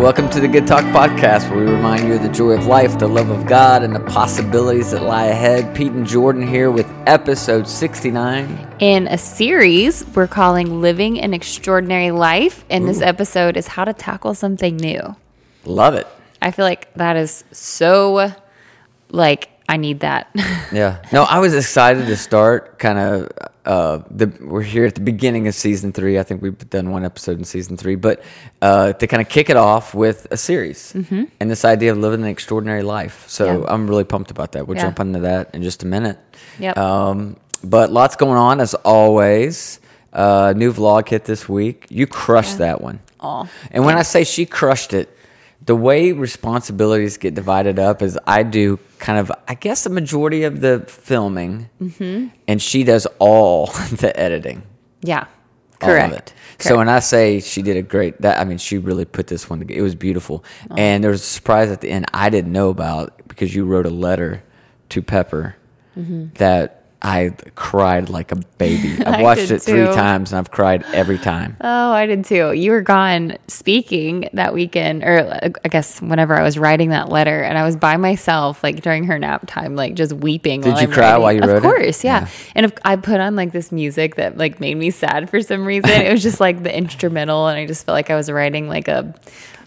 Welcome to the Good Talk Podcast, where we remind you of the joy of life, the love of God, and the possibilities that lie ahead. Pete and Jordan here with episode 69. In a series we're calling Living an Extraordinary Life. And this episode is how to tackle something new. Love it. I feel like that is so, like, I need that. Yeah. No, I was excited to start kind of. Uh, the, we're here at the beginning of season three. I think we've done one episode in season three, but uh, to kind of kick it off with a series Mm-hmm. and this idea of living an extraordinary life. So Yeah. I'm really pumped about that. We'll Yeah. jump into that in just a minute. Yep. Um, but lots going on as always. Uh, new vlog hit this week. You crushed that one. Aw, And when I say she crushed it, the way responsibilities get divided up is I do kind of, I guess, the majority of the filming, Mm-hmm. and she does all the editing. yeah. all of Correct. So when I say she did a great, that I mean she really put this one. together. It was beautiful, and there was a surprise at the end I didn't know about because you wrote a letter to Pepper Mm-hmm. that I cried like a baby. I've watched it three too. times and I've cried every time. Oh, I did too. You were gone speaking that weekend, or I guess whenever I was writing that letter, and I was by myself, like during her nap time, like just weeping. Did you I'm cry writing. while you of wrote it? Of course, yeah. Yeah. And if I put on like this music that like made me sad for some reason. it was just like the instrumental, and I just felt like I was writing like a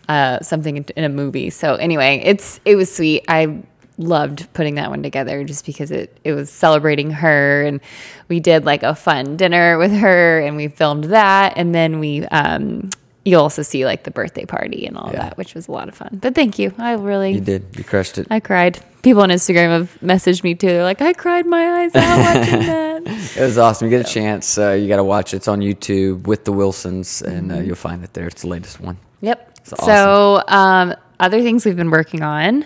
uh, something in- in a movie. So anyway, it's it was sweet. I loved putting that one together just because it it was celebrating her and we did like a fun dinner with her and we filmed that and then we um you'll also see like the birthday party and all Yeah. that which was a lot of fun but thank you i really You did. You crushed it. i cried people on instagram have messaged me too they're like i cried my eyes out watching that It was awesome. You get a chance. Uh, you got to watch it. It's on YouTube with the Wilsons, and Mm-hmm. uh, you'll find it there. It's the latest one. Yep. It's So, um, other things we've been working on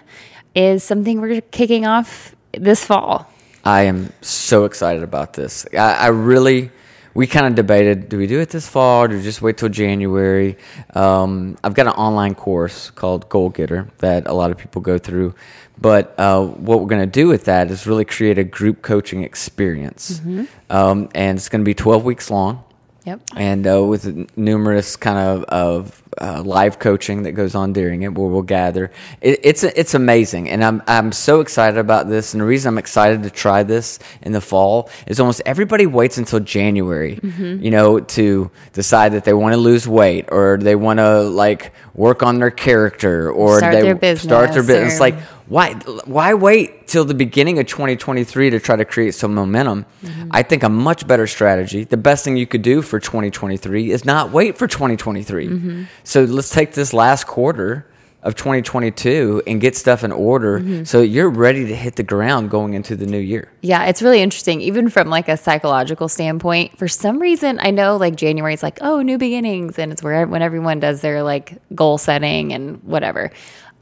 is something we're kicking off this fall. I am so excited about this. I, I really, we kind of debated: do we do it this fall, or do we just wait till January? Um, I've got an online course called Goal Getter that a lot of people go through, but uh, what we're going to do with that is really create a group coaching experience, um, and it's going to be twelve weeks long Yep. and uh, with numerous kind of, of uh, live coaching that goes on during it, where we'll gather. It, it's it's amazing, and I'm I'm so excited about this. And the reason I'm excited to try this in the fall is almost everybody waits until January, you know, to decide that they want to lose weight or they want to like work on their character or Start they their start their business business. or- Like why why wait till the beginning of 2023 to try to create some momentum Mm-hmm. i think a much better strategy the best thing you could do for 2023 is not wait for 2023 Mm-hmm. So let's take this last quarter of 2022 and get stuff in order Mm-hmm. so you're ready to hit the ground going into the new year Yeah, it's really interesting, even from like a psychological standpoint. For some reason, I know like January is like, oh, new beginnings, and it's where when everyone does their like goal setting and whatever.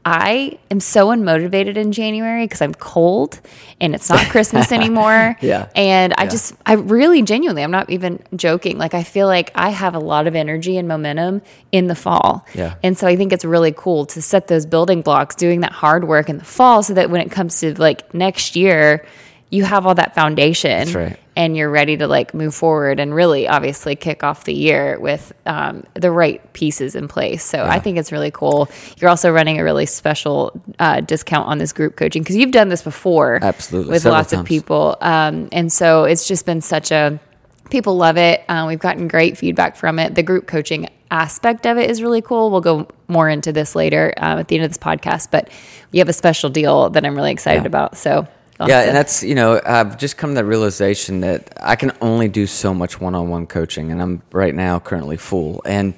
I am so unmotivated in January because I'm cold and it's not Christmas anymore. Yeah. And I Yeah. just, I really genuinely, I'm not even joking. Like, I feel like I have a lot of energy and momentum in the fall. Yeah. And so I think it's really cool to set those building blocks, doing that hard work in the fall so that when it comes to like next year, you have all that foundation right. and you're ready to like move forward and really obviously kick off the year with um, the right pieces in place. So I think it's really cool. You're also running a really special uh, discount on this group coaching because you've done this before Absolutely, with several lots of people. Um, and so it's just been such a people love it. Um, we've gotten great feedback from it. The group coaching aspect of it is really cool. We'll go more into this later um, at the end of this podcast, but we have a special deal that I'm really excited Yeah. about. So Yeah, and that's you know I've just come to that realization that I can only do so much one-on-one coaching, and I'm right now currently full, and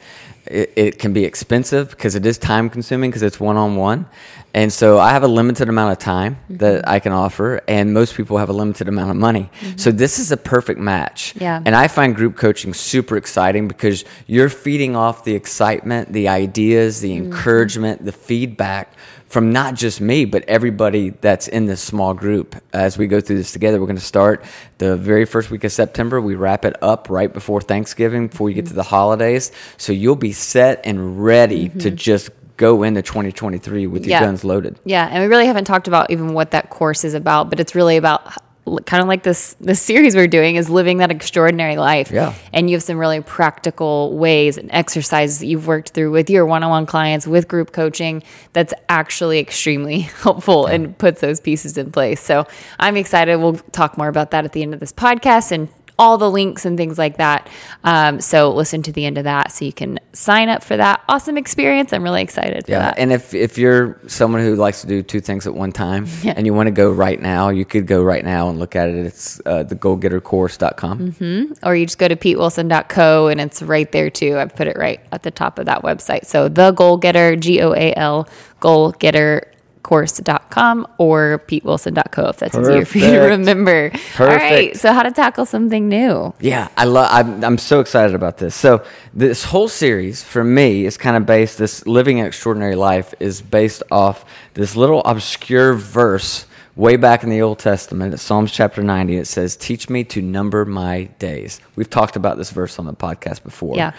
it, it can be expensive because it is time-consuming because it's one-on-one, and so I have a limited amount of time that mm-hmm. I can offer, and most people have a limited amount of money. Mm-hmm. So this is a perfect match. Yeah. and I find group coaching super exciting because you're feeding off the excitement, the ideas, the mm-hmm. encouragement, the feedback from not just me, but everybody that's in this small group. As we go through this together, we're going to start the very first week of September. We wrap it up right before Thanksgiving, before you get to the mm-hmm. holidays. So you'll be set and ready to mm-hmm. just go into 2023 with your Yeah. guns loaded. Yeah, and we really haven't talked about even what that course is about, but it's really about kind of like this this series we're doing is living that extraordinary life. Yeah. And you have some really practical ways and exercises that you've worked through with your one-on-one clients with group coaching that's actually extremely helpful and puts those pieces in place. So I'm excited. We'll talk more about that at the end of this podcast and all the links and things like that. Um, so listen to the end of that so you can sign up for that awesome experience. I'm really excited for Yeah, that. and if if you're someone who likes to do two things at one time, Yeah. and you want to go right now, you could go right now and look at it. It's uh, thegoalgettercourse.com. Mm-hmm. or you just go to petewilson.co and it's right there too. I've put it right at the top of that website. So the goal getter, G O A L, goal getter course.com or petewilson.co if that's easier for you to remember. Perfect. All right. So how to tackle something new. Yeah, I love. I'm, I'm so excited about this. So this whole series for me is kind of based. This living an extraordinary life is based off this little obscure verse way back in the Old Testament, Psalms chapter 90. It says, "Teach me to number my days." We've talked about this verse on the podcast before. Yeah.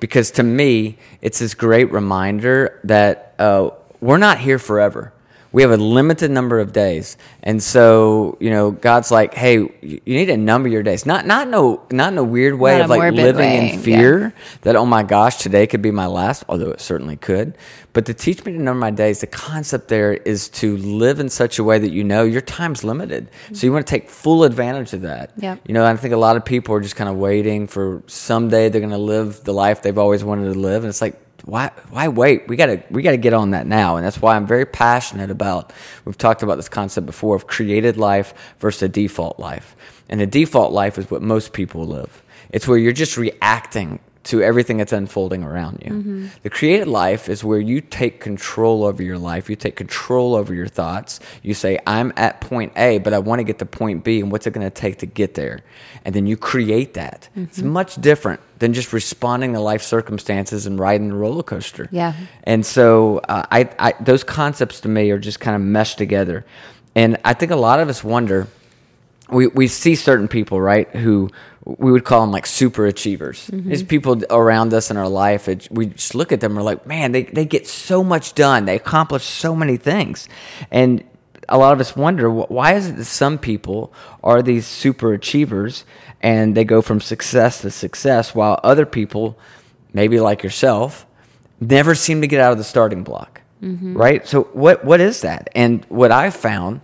Because to me, it's this great reminder that uh, we're not here forever. We have a limited number of days, and so you know, God's like, "Hey, you need to number your days." Not not no not in a weird way Not of like living way, in yeah. fear that oh my gosh, today could be my last, although it certainly could. But to teach me to number my days, the concept there is to live in such a way that you know your time's limited, so you want to take full advantage of that. yeah You know, I think a lot of people are just kind of waiting for someday they're going to live the life they've always wanted to live, and it's like, why, why wait? We gotta, we gotta get on that now, and that's why I'm very passionate about. We've talked about this concept before of created life versus a default life, and a default life is what most people live. It's where you're just reacting to everything that's unfolding around you. The created life is where you take control over your life. You take control over your thoughts. You say, I'm at point A, but I want to get to point B, and what's it going to take to get there? And then you create that. It's much different than just responding to life circumstances and riding the roller coaster. Yeah. And so uh, I, I, those concepts to me are just kind of meshed together. And I think a lot of us wonder, we, we see certain people, right, who we would call them like super achievers. Mm-hmm. These people around us in our life, it, we just look at them, we're like, man, they, they get so much done. They accomplish so many things. And a lot of us wonder, why is it that some people are these super achievers and they go from success to success while other people, maybe like yourself, never seem to get out of the starting block, mm-hmm. right? So what what is that? And what I've found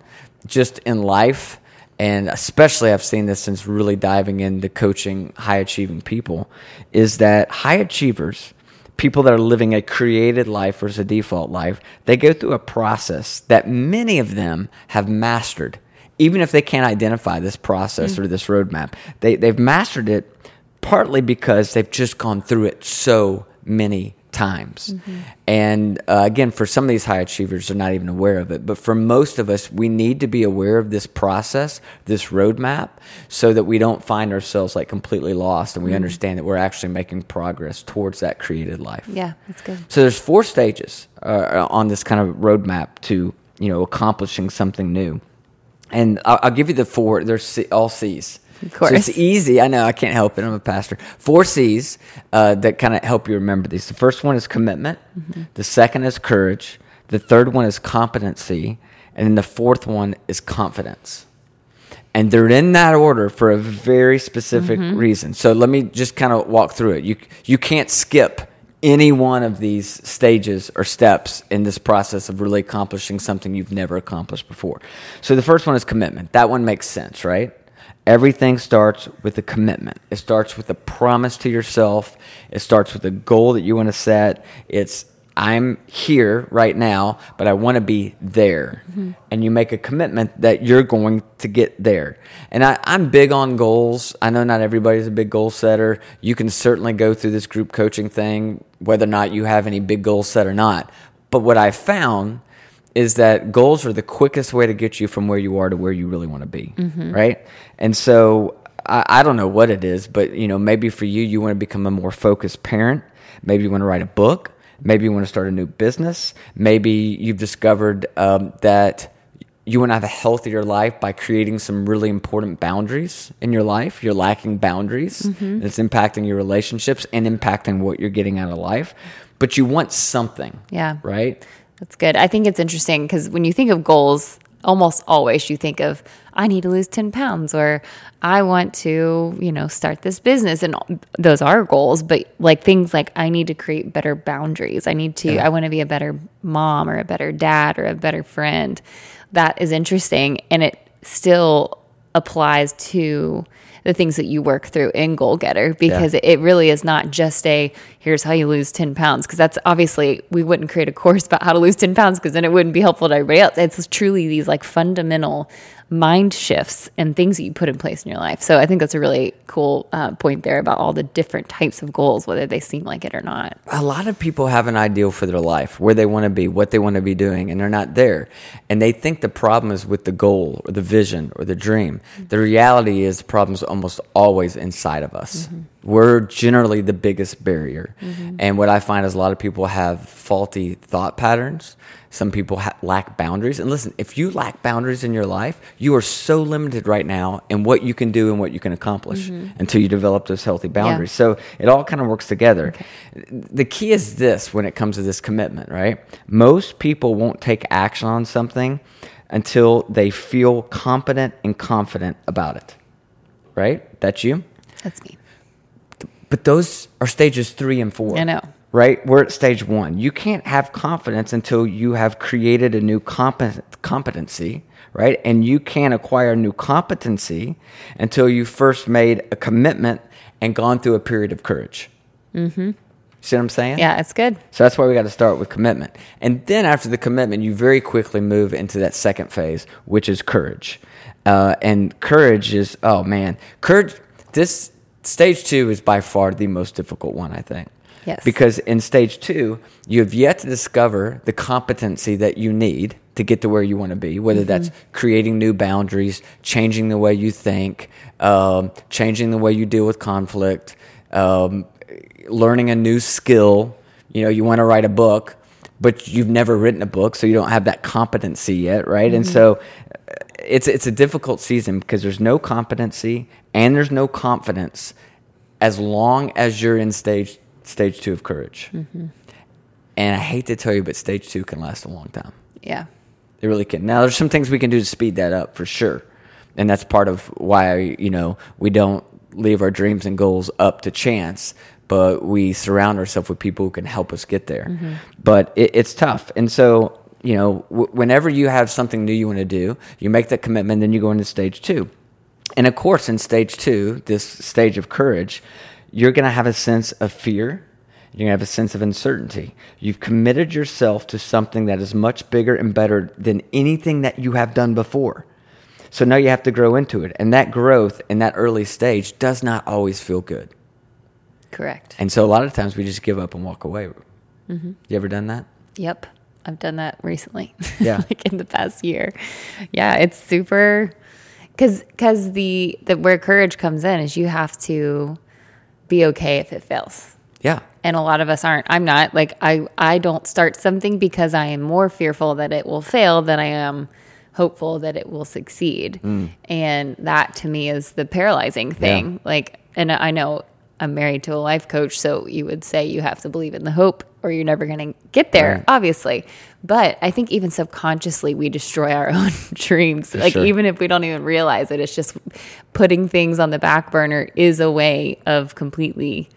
just in life, and especially I've seen this since really diving into coaching high achieving people, is that high achievers, people that are living a created life versus a default life, they go through a process that many of them have mastered. Even if they can't identify this process mm. or this roadmap, they, they've mastered it partly because they've just gone through it so many times. And uh, again, for some of these high achievers, they're not even aware of it. But for most of us, we need to be aware of this process, this roadmap, so that we don't find ourselves like completely lost and we understand that we're actually making progress towards that created life. Yeah, that's good. So there's four stages uh, on this kind of roadmap to you know accomplishing something new, and I'll, I'll give you the four. There's C, all C's. Of course. So it's easy. I know I can't help it. I'm a pastor. Four C's uh, that kind of help you remember these. The first one is commitment. The second is courage. The third one is competency, and then the fourth one is confidence and they're in that order for a very specific reason. So let me just kind of walk through it. You you can't skip any one of these stages or steps in this process of really accomplishing something you've never accomplished before. So the first one is commitment. That one makes sense, right? Everything starts with a commitment. It starts with a promise to yourself. It starts with a goal that you want to set. It's I'm here right now, but I want to be there. Mm-hmm. And you make a commitment that you're going to get there. And I, I'm big on goals. I know not everybody's a big goal setter. You can certainly go through this group coaching thing, whether or not you have any big goals set or not. But what I found is that goals are the quickest way to get you from where you are to where you really want to be, right? And so I, I don't know what it is, but you know, maybe for you, you want to become a more focused parent. Maybe you want to write a book. Maybe you want to start a new business. Maybe you've discovered um, that you want to have a healthier life by creating some really important boundaries in your life. You're lacking boundaries. and It's impacting your relationships and impacting what you're getting out of life. But you want something, Yeah. right? That's good. I think it's interesting because when you think of goals, almost always you think of I need to lose 10 pounds or I want to, you know, start this business and those are goals, but like things like I need to create better boundaries. I need to I want to be a better mom or a better dad or a better friend. That is interesting and it still applies to the things that you work through in Goal Getter because Yeah. it really is not just a here's how you lose 10 pounds because that's obviously we wouldn't create a course about how to lose 10 pounds because then it wouldn't be helpful to everybody else. It's truly these like fundamental mind shifts and things that you put in place in your life. So I think that's a really cool uh, point there about all the different types of goals, whether they seem like it or not. a lot of people have an ideal for their life, where they want to be, what they want to be doing, and they're not there. And they think the problem is with the goal or the vision or the dream. The reality is the problem's almost always inside of us. We're generally the biggest barrier. Mm-hmm. And what I find is a lot of people have faulty thought patterns. Some people ha- lack boundaries. And listen, if you lack boundaries in your life, you are so limited right now in what you can do and what you can accomplish mm-hmm. until you develop those healthy boundaries. So it all kind of works together. The key is this when it comes to this commitment, right? Most people won't take action on something until they feel competent and confident about it, right? That's you. That's me. But those are stages three and four. I know. Right? We're at stage one. You can't have confidence until you have created a new compet- competency, right? And you can't acquire new competency until you first made a commitment and gone through a period of courage. Mm-hmm. See what I'm saying? Yeah, it's good. So that's why we got to start with commitment. And then after the commitment, you very quickly move into that second phase, which is courage. Uh, and courage is, oh man, courage, this stage two is by far the most difficult one, I think. Yes. Because in stage two, you have yet to discover the competency that you need to get to where you want to be, whether that's creating new boundaries, changing the way you think, um, changing the way you deal with conflict, um, learning a new skill. You know, you want to write a book, but you've never written a book, so you don't have that competency yet, right? And so uh, it's it's a difficult season because there's no competency and there's no confidence as long as you're in stage stage two of courage. And I hate to tell you, but stage two can last a long time. Yeah. It really can. Now, there's some things we can do to speed that up for sure, and that's part of why you know we don't leave our dreams and goals up to chance, but we surround ourselves with people who can help us get there. Mm-hmm. But it, it's tough, and so you know, w- whenever you have something new you want to do, you make that commitment, then you go into stage two. And of course, in stage two, this stage of courage, you're going to have a sense of fear. You're going to have a sense of uncertainty. You've committed yourself to something that is much bigger and better than anything that you have done before. So now you have to grow into it. And that growth in that early stage does not always feel good. Correct. And so a lot of times we just give up and walk away. Mm-hmm. You ever done that? Yep. I've done that recently. Yeah. like in the past year. Yeah, it's super cuz cuz the the where courage comes in is you have to be okay if it fails. Yeah. And a lot of us aren't. I'm not. Like I I don't start something because I am more fearful that it will fail than I am hopeful that it will succeed. Mm. And that to me is the paralyzing thing. Like and I know I'm married to a life coach, so you would say you have to believe in the hope or you're never going to get there, Right. obviously. But I think even subconsciously we destroy our own dreams. like sure. even if we don't even realize it, it's just putting things on the back burner is a way of completely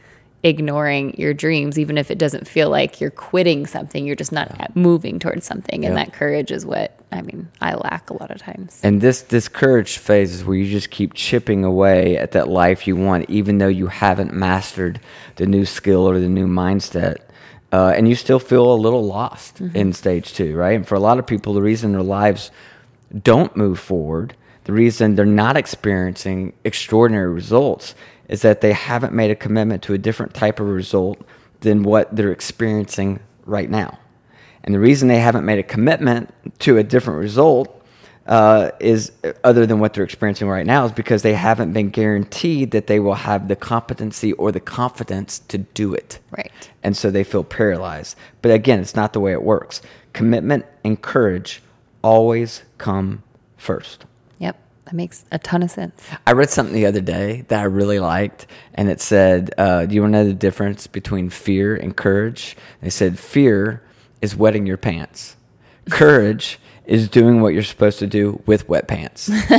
ignoring your dreams, even if it doesn't feel like you're quitting something, you're just not moving towards something. And Yeah. that courage is what I mean, I lack a lot of times. And this this courage phase is where you just keep chipping away at that life you want, even though you haven't mastered the new skill or the new mindset. Uh, and you still feel a little lost in stage two, right? And for a lot of people, the reason their lives don't move forward, the reason they're not experiencing extraordinary results, is that they haven't made a commitment to a different type of result than what they're experiencing right now. And the reason they haven't made a commitment to a different result uh, is other than what they're experiencing right now is because they haven't been guaranteed that they will have the competency or the confidence to do it. Right. And so they feel paralyzed. But again, it's not the way it works. Commitment and courage always come first. That makes a ton of sense. I read something the other day that I really liked, and it said, uh, "Do you want to know the difference between fear and courage?" They said, "Fear is wetting your pants. Courage is doing what you're supposed to do with wet pants.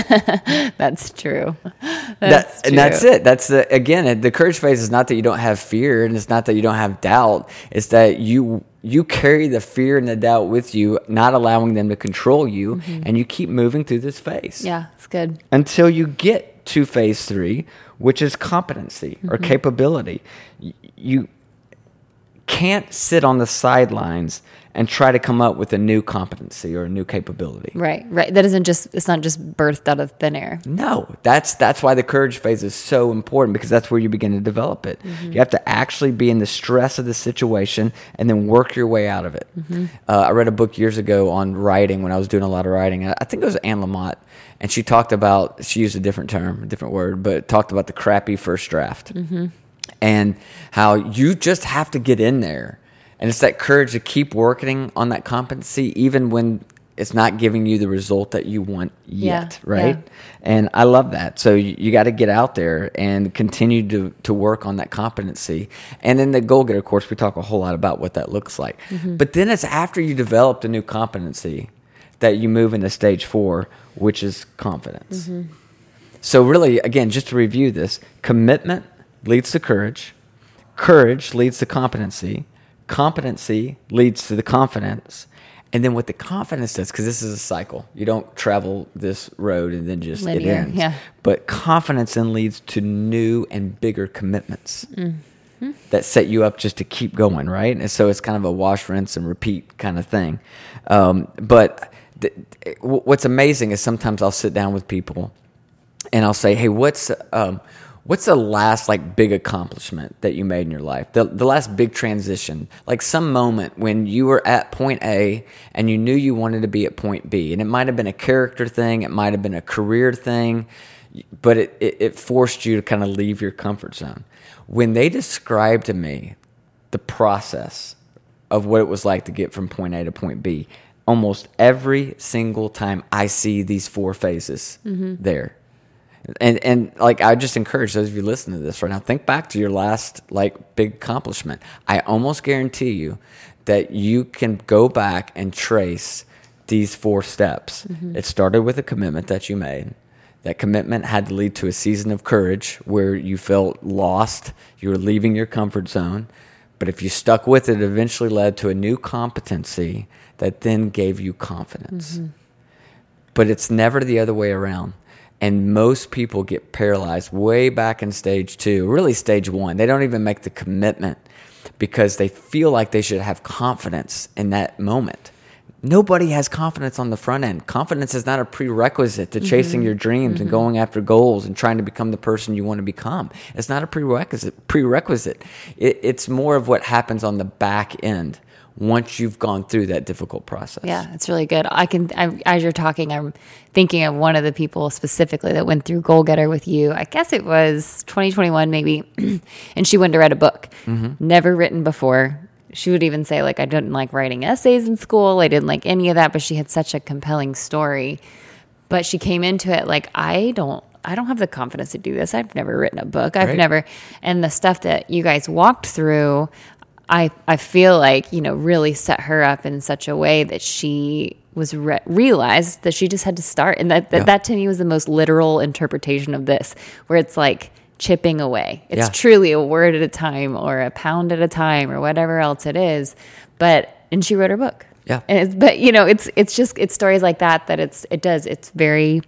That's true. That- That's and that's it. That's the again the courage phase is not that you don't have fear, and it's not that you don't have doubt. It's that you you carry the fear and the doubt with you, not allowing them to control you, and you keep moving through this phase Mm-hmm. Yeah, it's good. until you get to phase three, which is competency or capability. You can't sit on the sidelines and try to come up with a new competency or a new capability. Right, right. That isn't just it's not just birthed out of thin air. No, that's that's why the courage phase is so important because that's where you begin to develop it. Mm-hmm. You have to actually be in the stress of the situation and then work your way out of it. Mm-hmm. Uh, I read a book years ago on writing when I was doing a lot of writing. I I think it was Anne Lamott, and she talked about she used a different term, a different word, but talked about the crappy first draft mm-hmm. And how you just have to get in there. And it's that courage to keep working on that competency, even when it's not giving you the result that you want Yeah, yet, right? yeah. And I love that. So you, you got to get out there and continue to, to work on that competency. And in the goal getter course, we talk a whole lot about what that looks like. Mm-hmm. But then it's after you developed a new competency that you move into stage four, which is confidence. Mm-hmm. So, really, again, just to review this commitment leads to courage, courage leads to competency, competency leads to the confidence. And then what the confidence does, because this is a cycle, you don't travel this road and then just Linear, it ends. yeah. But confidence then leads to new and bigger commitments Mm-hmm. that set you up just to keep going, right? And so it's kind of a wash, rinse, and repeat kind of thing. Um, but th- th- what's amazing is sometimes I'll sit down with people and I'll say, "Hey, what's um, what's the last like big accomplishment that you made in your life? The the last big transition, like some moment when you were at point A and you knew you wanted to be at point B, and it might have been a character thing, it might have been a career thing, but it it, it forced you to kind of leave your comfort zone. When they described to me the process of what it was like to get from point A to point B, almost every single time I see these four phases mm-hmm. there. And and like I just encourage those of you listening to this right now, think back to your last like big accomplishment. I almost guarantee you that you can go back and trace these four steps. Mm-hmm. It started with a commitment that you made. That commitment had to lead to a season of courage where you felt lost, you were leaving your comfort zone. But if you stuck with it, it eventually led to a new competency that then gave you confidence mm-hmm. but it's never the other way around. And most people get paralyzed way back in stage two, really stage one. They don't even make the commitment because they feel like they should have confidence in that moment. Nobody has confidence on the front end. Confidence is not a prerequisite to chasing mm-hmm. your dreams and mm-hmm. going after goals and trying to become the person you want to become. It's not a prerequisite. Prerequisite. It, it's more of what happens on the back end once you've gone through that difficult process. Yeah, it's really good. I can, I, as you're talking, I'm thinking of one of the people specifically that went through Goal Getter with you. I guess it was 2021, maybe, and she went to write a book, mm-hmm. never written before. She would even say, like, I didn't like writing essays in school. I didn't like any of that, but she had such a compelling story. But she came into it like, I don't. I don't have the confidence to do this. I've never written a book. I've Right. never, and the stuff that you guys walked through, I I feel like you know really set her up in such a way that she was re- realized that she just had to start, and that that, Yeah. that to me was the most literal interpretation of this, where it's like chipping away. It's Yeah. truly a word at a time, or a pound at a time, or whatever else it is. But and she wrote her book. Yeah. and it's, but you know it's it's just it's stories like that that it's it does it's very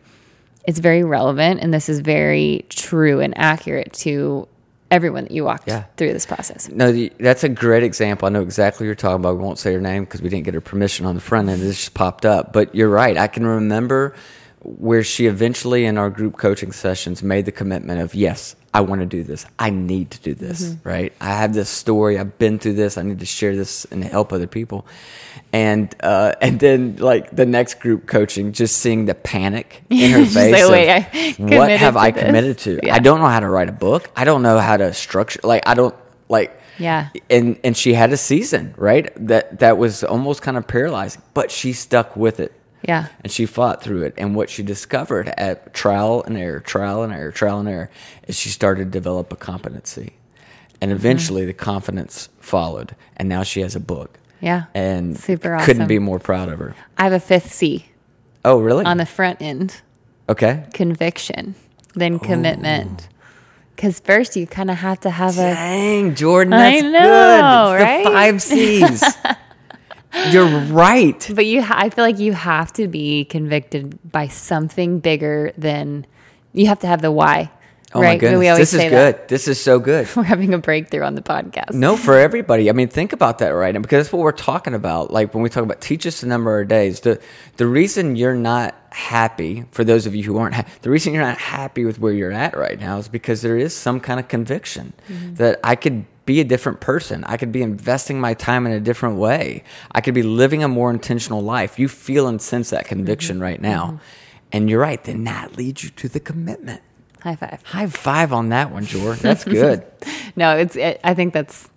it's very relevant, and this is very true and accurate to everyone that you walked Yeah. through this process. No, the, that's a great example. I know exactly what you're talking about. We won't say her name because we didn't get her permission on the front end. This just popped up. But you're right. I can remember where she eventually, in our group coaching sessions, made the commitment of, yes, I want to do this. I need to do this, right? I have this story. I've been through this. I need to share this and help other people. And uh, and then like the next group coaching, just seeing the panic in her face. like, of, "Wait, I what have I this." committed to? Yeah. I don't know how to write a book. I don't know how to structure. Like I don't like Yeah. and and she had a season right that that was almost kind of paralyzing but she stuck with it Yeah. and she fought through it and what she discovered at trial and error trial and error trial and error is she started to develop a competency and mm-hmm. eventually the confidence followed and now she has a book Yeah. And Super couldn't be more proud of her. I have a fifth C Oh, really? on the front end okay. conviction, then commitment. Because first you kind of have to have a. Dang, Jordan, I know, good. It's right? the five C's. You're right. But you, ha- I feel like you have to be convicted by something bigger than. You have to have the why. Oh right? my goodness, We always this is say good. that. This is so good. We're having a breakthrough on the podcast. No, for everybody. I mean, think about that right now because that's what we're talking about. Like when we talk about teach us the number of days, the the reason you're not happy, for those of you who aren't, ha- the reason you're not happy with where you're at right now is because there is some kind of conviction mm-hmm. that I could be a different person. I could be investing my time in a different way. I could be living a more intentional life. You feel and sense that mm-hmm. conviction right now. Mm-hmm. And you're right. Then that leads you to the commitment. High five. High five on that one, Jordan. That's good. No, it's. It, I think that's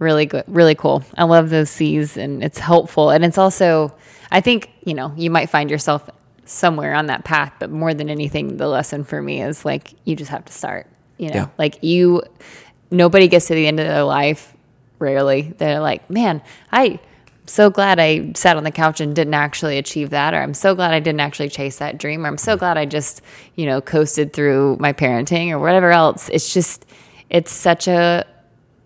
really good, really cool. I love those C's, and it's helpful, and it's also. I think you know you might find yourself somewhere on that path, but more than anything, the lesson for me is like you just have to start. You know, Yeah. like you. Nobody gets to the end of their life. Rarely, they're like, "Man, I'm So glad I sat on the couch and didn't actually achieve that, or I'm so glad I didn't actually chase that dream, or I'm so glad I just, you know, coasted through my parenting or whatever else. It's just, it's such a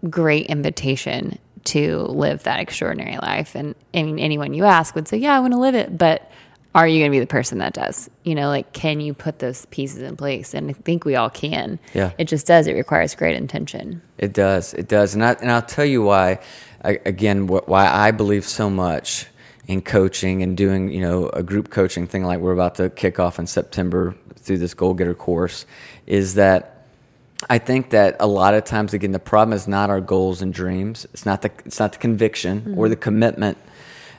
great invitation to live that extraordinary life. And anyone you ask would say, Yeah, I want to live it. But are you going to be the person that does? You know, like, can you put those pieces in place? And I think we all can. Yeah. It just does. It requires great intention. It does. It does. And, I, and I'll tell you why, I- again, wh- why I believe so much in coaching and doing, you know, a group coaching thing like we're about to kick off in September through this Goal Getter course is that I think that a lot of times, again, the problem is not our goals and dreams. It's not the, it's not the conviction or mm-hmm. the commitment.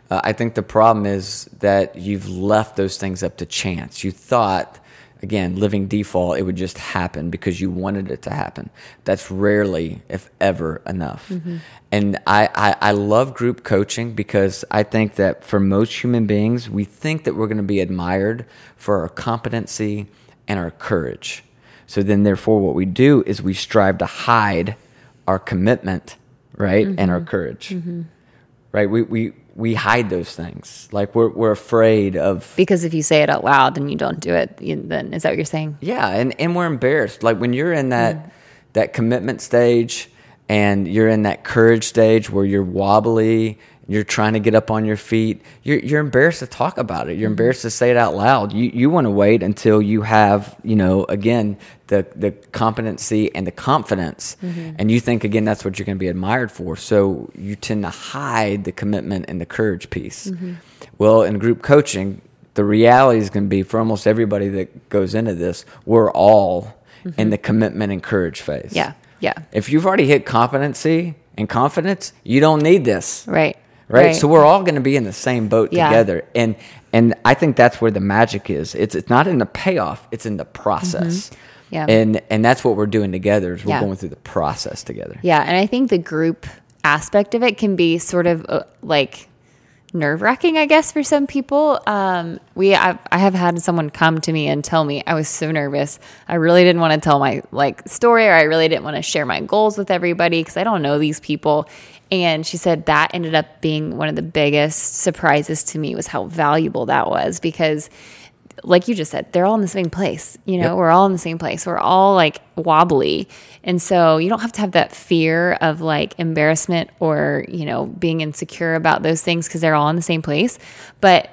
Uh, I think the problem is that you've left those things up to chance. You thought, again, living default, it would just happen because you wanted it to happen. That's rarely, if ever, enough. Mm-hmm. And I, I, I love group coaching because I think that for most human beings, we think that we're going to be admired for our competency and our courage. So then, therefore, what we do is we strive to hide our commitment, right, and our mm-hmm. courage mm-hmm. right? We we we hide those things. Like we're we're afraid of Because if you say it out loud and you don't do it, you, then is that what you're saying? yeah, and and we're embarrassed. Like when you're in that mm-hmm. that commitment stage and you're in that courage stage where you're wobbly, you're trying to get up on your feet. You're you're embarrassed to talk about it. You're mm-hmm. embarrassed to say it out loud. You you want to wait until you have you know again the the competency and the confidence, mm-hmm. and you think again that's what you're going to be admired for. So you tend to hide the commitment and the courage piece. Mm-hmm. Well, in group coaching, the reality is going to be for almost everybody that goes into this, we're all in the commitment and courage phase. Yeah. Yeah. If you've already hit competency and confidence, you don't need this. Right. Right? So we're all going to be in the same boat Yeah. together. And and I think that's where the magic is. It's it's not in the payoff, it's in the process. Mm-hmm. Yeah. And and that's what we're doing together is we're Yeah. going through the process together. Yeah, and I think the group aspect of it can be sort of uh, like nerve wracking, I guess, for some people. Um, we, I've, I have had someone come to me and tell me I was so nervous. I really didn't want to tell my like story, or I really didn't want to share my goals with everybody because I don't know these people. And she said that ended up being one of the biggest surprises to me was how valuable that was because like you just said, they're all in the same place. You know, Yep. we're all in the same place. We're all like wobbly. And so you don't have to have that fear of like embarrassment or, you know, being insecure about those things because they're all in the same place. But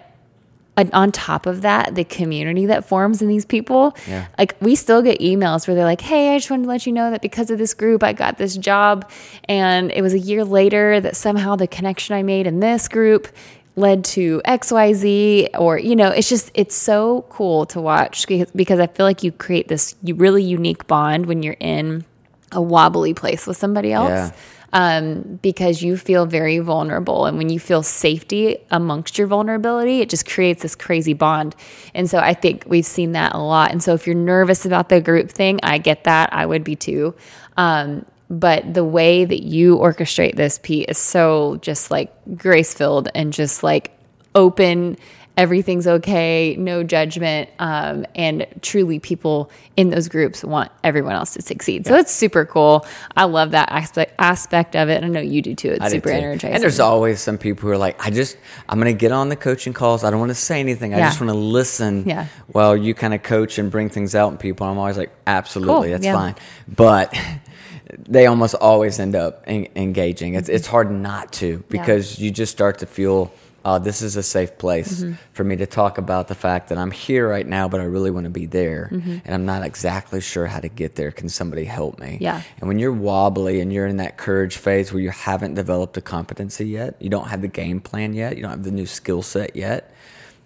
on- on top of that, the community that forms in these people, Yeah. like we still get emails where they're like, Hey, I just wanted to let you know that because of this group, I got this job. And it was a year later that somehow the connection I made in this group led to XYZ or, you know, it's just, it's so cool to watch because, because I feel like you create this really unique bond when you're in a wobbly place with somebody else Yeah. Um, because you feel very vulnerable. And when you feel safety amongst your vulnerability, it just creates this crazy bond. And so I think we've seen that a lot. And so if you're nervous about the group thing, I get that. I would be too. Um, but the way that you orchestrate this, Pete, is so just like grace filled and just like open everything's okay, no judgment, um, and truly people in those groups want everyone else to succeed. So it's super cool. I love that aspect aspect of it. I know you do too. It's I super too. energizing. And there's always some people who are like, I just, I'm going to get on the coaching calls. I don't want to say anything. I Yeah. just want to listen Yeah. while you kind of coach and bring things out in people. I'm always like, absolutely, Cool. that's Yeah. fine. But they almost always end up en- engaging. It's, it's hard not to because you just start to feel. Uh, this is a safe place Mm-hmm. for me to talk about the fact that I'm here right now, but I really want to be there, Mm-hmm. and I'm not exactly sure how to get there. Can somebody help me? Yeah. And when you're wobbly and you're in that courage phase where you haven't developed a competency yet, you don't have the game plan yet, you don't have the new skill set yet,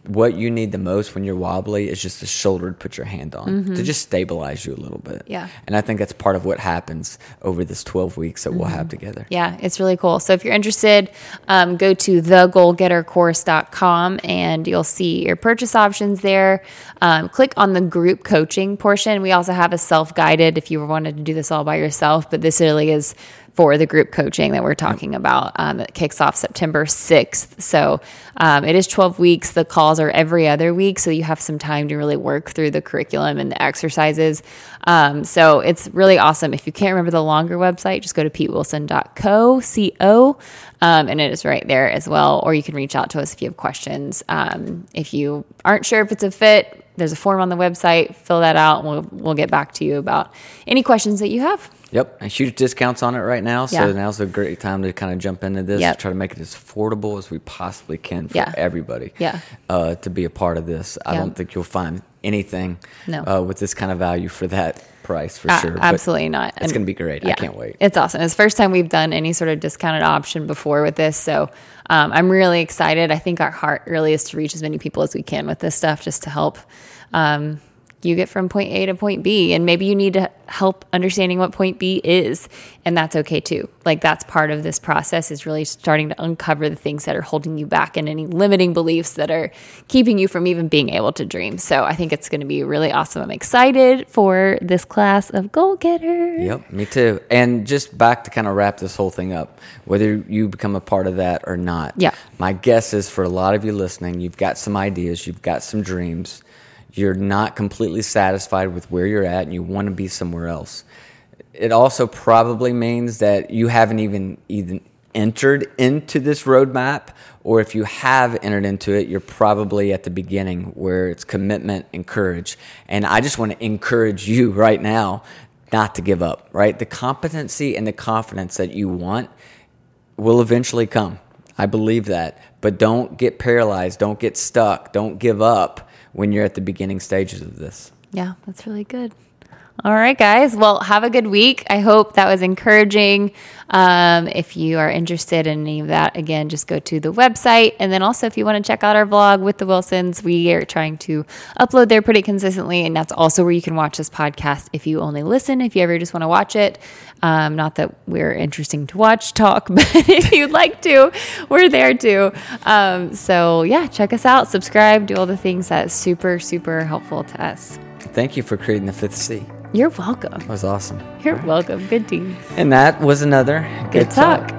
what you need the most when you're wobbly is just a shoulder to put your hand on to just stabilize you a little bit. Mm-hmm. Yeah. And I think that's part of what happens over this 12 weeks that we'll Mm-hmm. have together. Yeah, it's really cool. So if you're interested, um, go to thegoalgettercourse.com and you'll see your purchase options there. Um, click on the group coaching portion. We also have a self guided if you wanted to do this all by yourself, but this really is for the group coaching that we're talking about. Um, it kicks off September 6th. So um, it is 12 weeks. The calls are every other week. So you have some time to really work through the curriculum and the exercises. Um, so it's really awesome. If you can't remember the longer website, just go to petewilson.co, C-O, um, and it is right there as well. Or you can reach out to us if you have questions. Um, if you aren't sure if it's a fit, there's a form on the website. Fill that out, and we'll, we'll get back to you about any questions that you have. Yep, and huge discounts on it right now. So Yeah. now's a great time to kind of jump into this, Yep. try to make it as affordable as we possibly can for Yeah. everybody. Yeah. uh, to be a part of this. I Yeah. don't think you'll find anything No. uh, with this kind of value for that price for A- sure. but Absolutely not. It's going to be great. I can't wait. It's awesome. It's the first time we've done any sort of discounted option before with this. So um, I'm really excited. I think our heart really is to reach as many people as we can with this stuff just to help um, you get from point A to point B. And maybe you need to help understanding what point B is. And that's okay too. Like that's part of this process is really starting to uncover the things that are holding you back and any limiting beliefs that are keeping you from even being able to dream. So I think it's going to be really awesome. I'm excited for this class of goal getters. Yep, me too. And just back to kind of wrap this whole thing up, whether you become a part of that or not. Yeah. My guess is for a lot of you listening, you've got some ideas, you've got some dreams, you're not completely satisfied with where you're at, and you want to be somewhere else. It also probably means that you haven't even even entered into this roadmap, or if you have entered into it, you're probably at the beginning where it's commitment and courage. And I just want to encourage you right now not to give up, right? The competency and the confidence that you want will eventually come. I believe that. But don't get paralyzed, don't get stuck, don't give up when you're at the beginning stages of this. Yeah, that's really good. All right, guys. Well, have a good week. I hope that was encouraging. Um, if you are interested in any of that, again, just go to the website. And then also, if you want to check out our vlog with the Wilsons, we are trying to upload there pretty consistently. And that's also where you can watch this podcast if you only listen, if you ever just want to watch it. Um, not that we're interesting to watch talk, but if you'd like to, we're there too. Um, so, yeah, check us out, subscribe, do all the things that's super, super helpful to us. Thank you for creating the fifth C. You're welcome. That was awesome. You're welcome. Good team. And that was another Good talk.